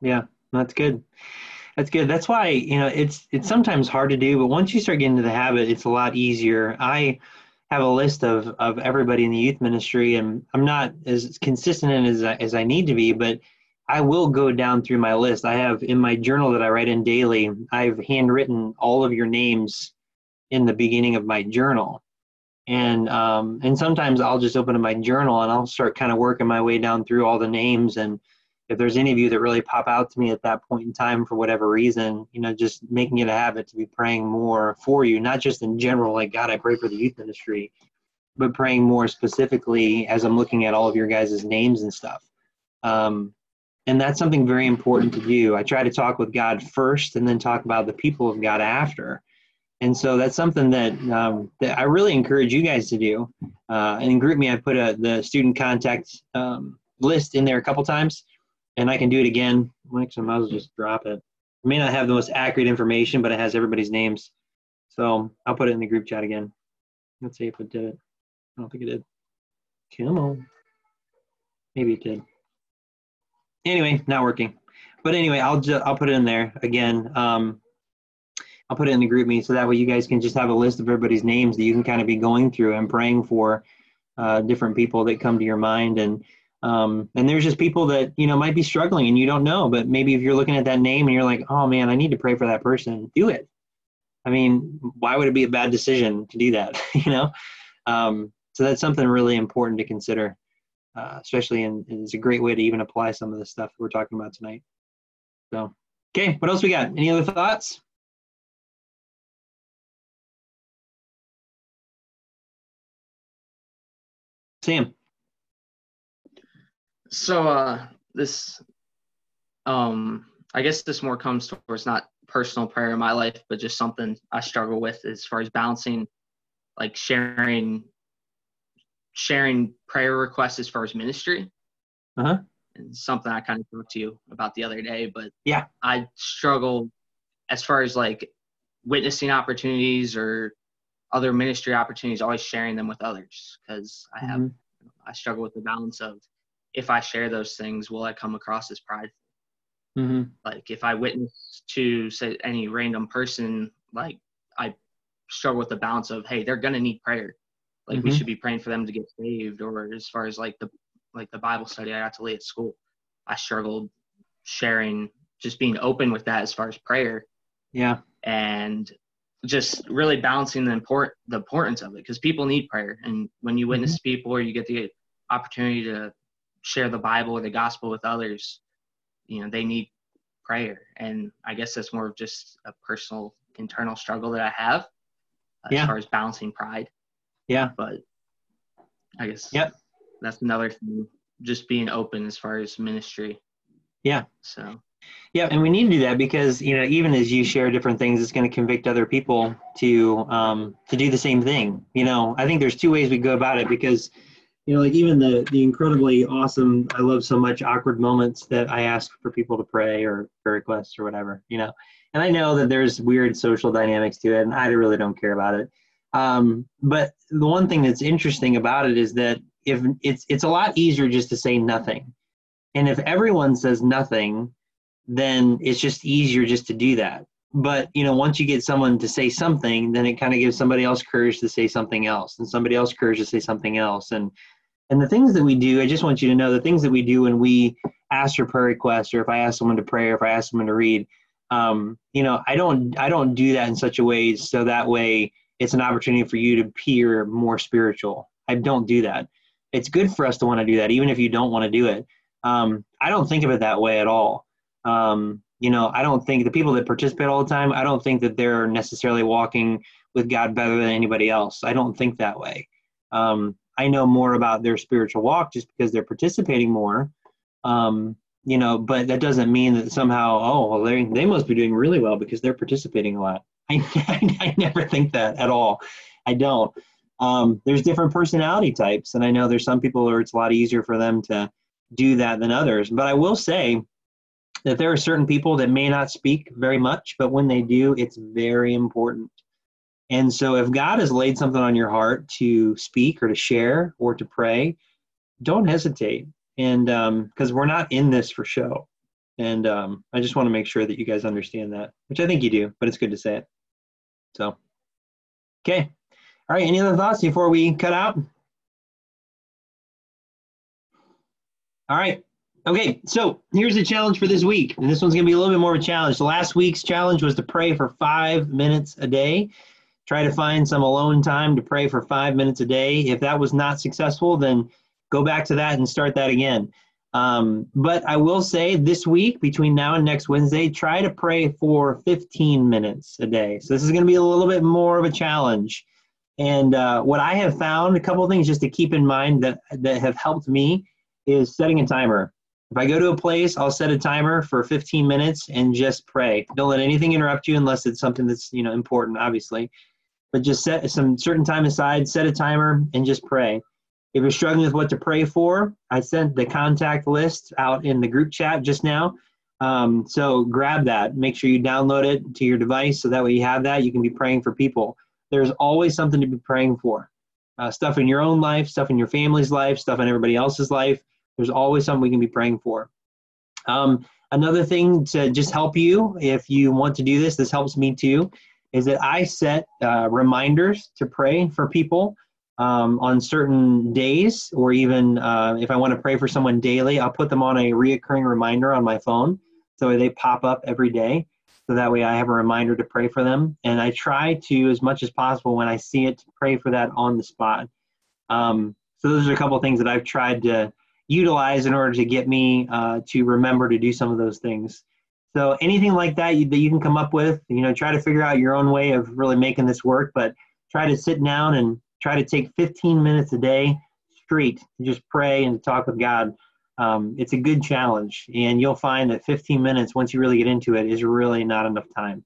Yeah, that's good. That's good. That's why you know it's it's sometimes hard to do, but once you start getting into the habit, it's a lot easier. I have a list of of everybody in the youth ministry, and I'm not as consistent as I, as I need to be, but I will go down through my list. I have in my journal that I write in daily. I've handwritten all of your names in the beginning of my journal, and um, and sometimes I'll just open up my journal and I'll start kind of working my way down through all the names and if there's any of you that really pop out to me at that point in time for whatever reason, you know, just making it a habit to be praying more for you, not just in general, like God, I pray for the youth ministry, but praying more specifically as I'm looking at all of your guys' names and stuff. Um, and that's something very important to do. I try to talk with God first and then talk about the people of God after. And so that's something that, um, that I really encourage you guys to do. Uh, and in GroupMe, I put a, the student contact um, list in there a couple times and I can do it again. Actually, I might as well just drop it. I may not have the most accurate information, but it has everybody's names. So I'll put it in the group chat again. Let's see if it did it. I don't think it did. Come on. Maybe it did. Anyway, not working. But anyway, I'll just I'll put it in there again. Um, I'll put it in the GroupMe so that way you guys can just have a list of everybody's names that you can kind of be going through and praying for uh, different people that come to your mind and um, and there's just people that you know might be struggling and you don't know but maybe if you're looking at that name and you're like oh man i need to pray for that person do it. I mean why would it be a bad decision to do that [LAUGHS] you know? Um, so that's something really important to consider uh, especially in it's a great way to even apply some of the stuff we're talking about tonight. So okay what else we got? Any other thoughts? Sam So uh this um I guess this more comes towards not personal prayer in my life, but just something I struggle with as far as balancing like sharing sharing prayer requests as far as ministry. Uh-huh. And something I kind of talked to you about the other day, but Yeah. I struggle as far as like witnessing opportunities or other ministry opportunities, always sharing them with others because I have Mhm. I struggle with the balance of if I share those things, will I come across as prideful? mm-hmm. Like if I witness to say any random person, like I struggle with the balance of hey, they're gonna need prayer. Like we Mhm. should be praying for them to get saved, or as far as like the like the Bible study I got to lead at school, I struggled sharing, just being open with that as far as prayer yeah and just really balancing the import the importance of it because people need prayer and when you witness to people or you get the opportunity to share the bible or the gospel with others you know they need prayer and i guess that's more of just a personal internal struggle that i have as Yeah. far as balancing pride yeah but i guess Yep. that's another thing just being open as far as ministry Yeah. so Yeah, and we need to do that because you know even as you share different things, it's going to convict other people to um, to do the same thing. You know, I think there's two ways we go about it because you know like even the the incredibly awesome, I love so much awkward moments that I ask for people to pray or prayer requests or whatever. You know, and I know that there's weird social dynamics to it, and I really don't care about it. Um, but the one thing that's interesting about it is that if it's it's a lot easier just to say nothing, and if everyone says nothing then it's just easier just to do that. But you know, once you get someone to say something, then it kind of gives somebody else courage to say something else, and somebody else courage to say something else. And and the things that we do, I just want you to know the things that we do when we ask for prayer requests, or if I ask someone to pray, or if I ask someone to read, um, you know, I don't I don't do that in such a way so that way it's an opportunity for you to appear more spiritual. I don't do that. It's good for us to want to do that, even if you don't want to do it. Um, I don't think of it that way at all um, you know i don't think the people that participate all the time i don't think that they're necessarily walking with god better than anybody else i don't think that way um, i know more about their spiritual walk just because they're participating more. Um, you know but that doesn't mean that somehow oh well they, they must be doing really well because they're participating a lot. [LAUGHS] I, I, never think that at all. I don't. Um, there's different personality types and i know there's some people where it's a lot easier for them to do that than others. But i will say that there are certain people that may not speak very much, but when they do, it's very important. And so, if God has laid something on your heart to speak or to share or to pray, don't hesitate. And because we're not in this for show. And um, I just want to make sure that you guys understand that, which I think you do, but it's good to say it. So, okay. All right. Any other thoughts before we cut out? All right. Okay. So here's the challenge for this week. And this one's going to be a little bit more of a challenge. The last week's challenge was to pray for five minutes a day. Try to find some alone time to pray for five minutes a day. If that was not successful, then go back to that and start that again. Um, but I will say this week, between now and next Wednesday, try to pray for 15 minutes a day. So this is going to be a little bit more of a challenge. And uh, what I have found, a couple things just to keep in mind that, that have helped me is setting a timer. If I go to a place, I'll set a timer for 15 minutes and just pray. Don't let anything interrupt you unless it's something that's you know important, obviously. But just set some certain time aside, set a timer, and just pray. If you're struggling with what to pray for, I sent the contact list out in the group chat just now. Um, so grab that. Make sure you download it to your device so that way you have that. You can be praying for people. There's always something to be praying for. Uh, stuff in your own life, stuff in your family's life, stuff in everybody else's life. There's always something we can be praying for. Um, another thing to just help you, if you want to do this, this helps me too, is that I set uh, reminders to pray for people um, on certain days, or even uh, if I want to pray for someone daily, I'll put them on a reoccurring reminder on my phone. So they pop up every day. So that way I have a reminder to pray for them. And I try to, as much as possible, when I see it, to pray for that on the spot. Um, so those are a couple things that I've tried to utilize in order to get me uh, to remember to do some of those things. So anything like that you, that you can come up with, you know, try to figure out your own way of really making this work, but try to sit down and try to take 15 minutes a day straight to just pray and talk with God. Um, it's a good challenge, and you'll find that 15 minutes, once you really get into it, is really not enough time.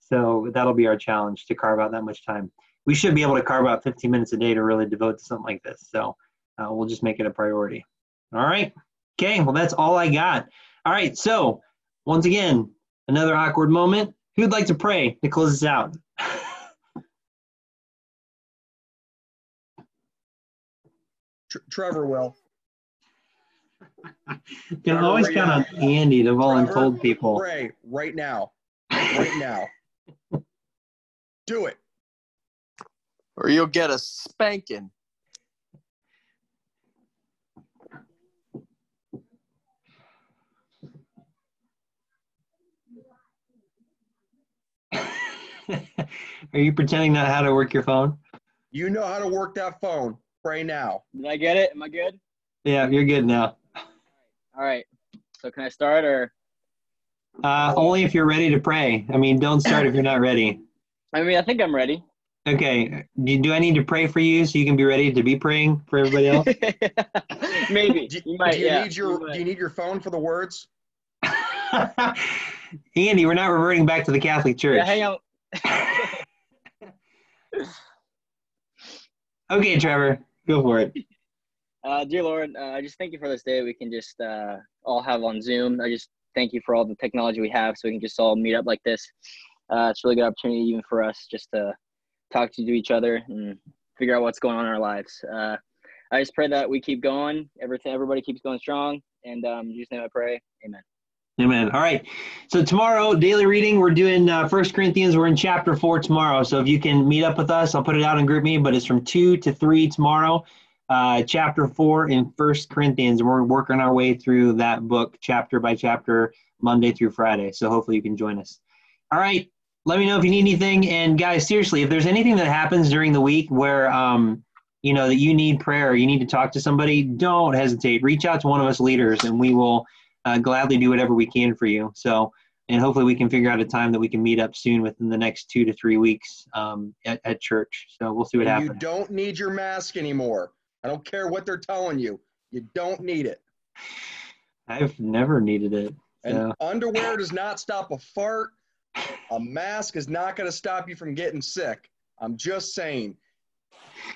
So that'll be our challenge to carve out that much time. We should be able to carve out 15 minutes a day to really devote to something like this. So uh, we'll just make it a priority. All right. Okay. Well, that's all I got. All right. So once again, another awkward moment. Who'd like to pray to close this out? Trevor will. [LAUGHS] You can always count on Andy to voluntold people. Pray right now. Right now. [LAUGHS] Do it. Or you'll get a spanking. [LAUGHS] Are you pretending not how to work your phone? You know how to work that phone. Pray now. Did I get it? Am I good? Yeah, you're good now. All right. So can I start or? Uh, only if you're ready to pray. I mean, don't start if you're not ready. I mean, I think I'm ready. Okay. Do, do I need to pray for you so you can be ready to be praying for everybody else? [LAUGHS] Maybe. Do, you might. do you yeah. need your Do you need your phone for the words? [LAUGHS] Andy, we're not reverting back to the Catholic Church. Yeah, hang on. [LAUGHS] Okay, Trevor, go for it. Uh, dear Lord, uh, I just thank you for this day we can just uh, all have on Zoom. I just thank you for all the technology we have so we can just all meet up like this. Uh, it's a really good opportunity even for us just to talk to each other and figure out what's going on in our lives. Uh, I just pray that we keep going, everything, everybody keeps going strong, and um, in Jesus' name I pray, amen. Amen. All right. So tomorrow, daily reading, we're doing uh, First Corinthians. We're in chapter four tomorrow. So if you can meet up with us, I'll put it out in GroupMe. But it's from two to three tomorrow. Uh, chapter four in First Corinthians, and we're working our way through that book chapter by chapter, Monday through Friday. So hopefully you can join us. All right. Let me know if you need anything. And guys, seriously, if there's anything that happens during the week where um, you know that you need prayer, you need to talk to somebody, don't hesitate. Reach out to one of us leaders, and we will uh, gladly do whatever we can for you. So, and hopefully we can figure out a time that we can meet up soon within the next two to three weeks um, at, at church. So we'll see what And happens. You don't need your mask anymore. I don't care what they're telling you. You don't need it. I've never needed it. And underwear does not stop a fart. A mask is not going to stop you from getting sick. I'm just saying.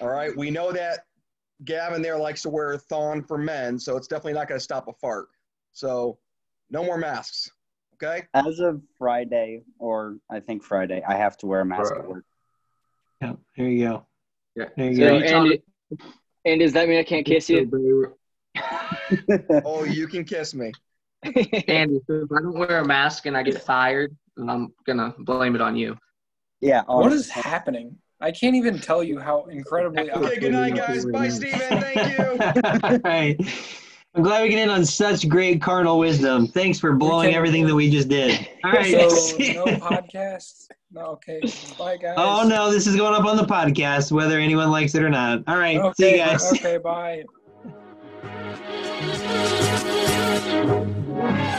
All right. We know that Gavin there likes to wear a thong for men, so it's definitely not going to stop a fart. So no more masks. Okay. As of Friday, or I think Friday, I have to wear a mask at work. Yeah, there you go. Yeah. There you So, go. you tell Andy, and does that mean I can't kiss you? Oh, you can kiss me. [LAUGHS] Andy, so if I don't wear a mask and I get fired, then I'm gonna blame it on you. yeah. What honestly. is happening? I can't even tell you how incredibly. Okay. Good night, guys. Bye, Steven. Thank you. [LAUGHS] All right. I'm glad we can end on such great carnal wisdom. Thanks for blowing everything that we just did. All right. So [LAUGHS] no podcast. No. Okay. Bye, guys. oh no, this is going up on the podcast, whether anyone likes it or not. All right. See you guys. Okay. Bye. [LAUGHS]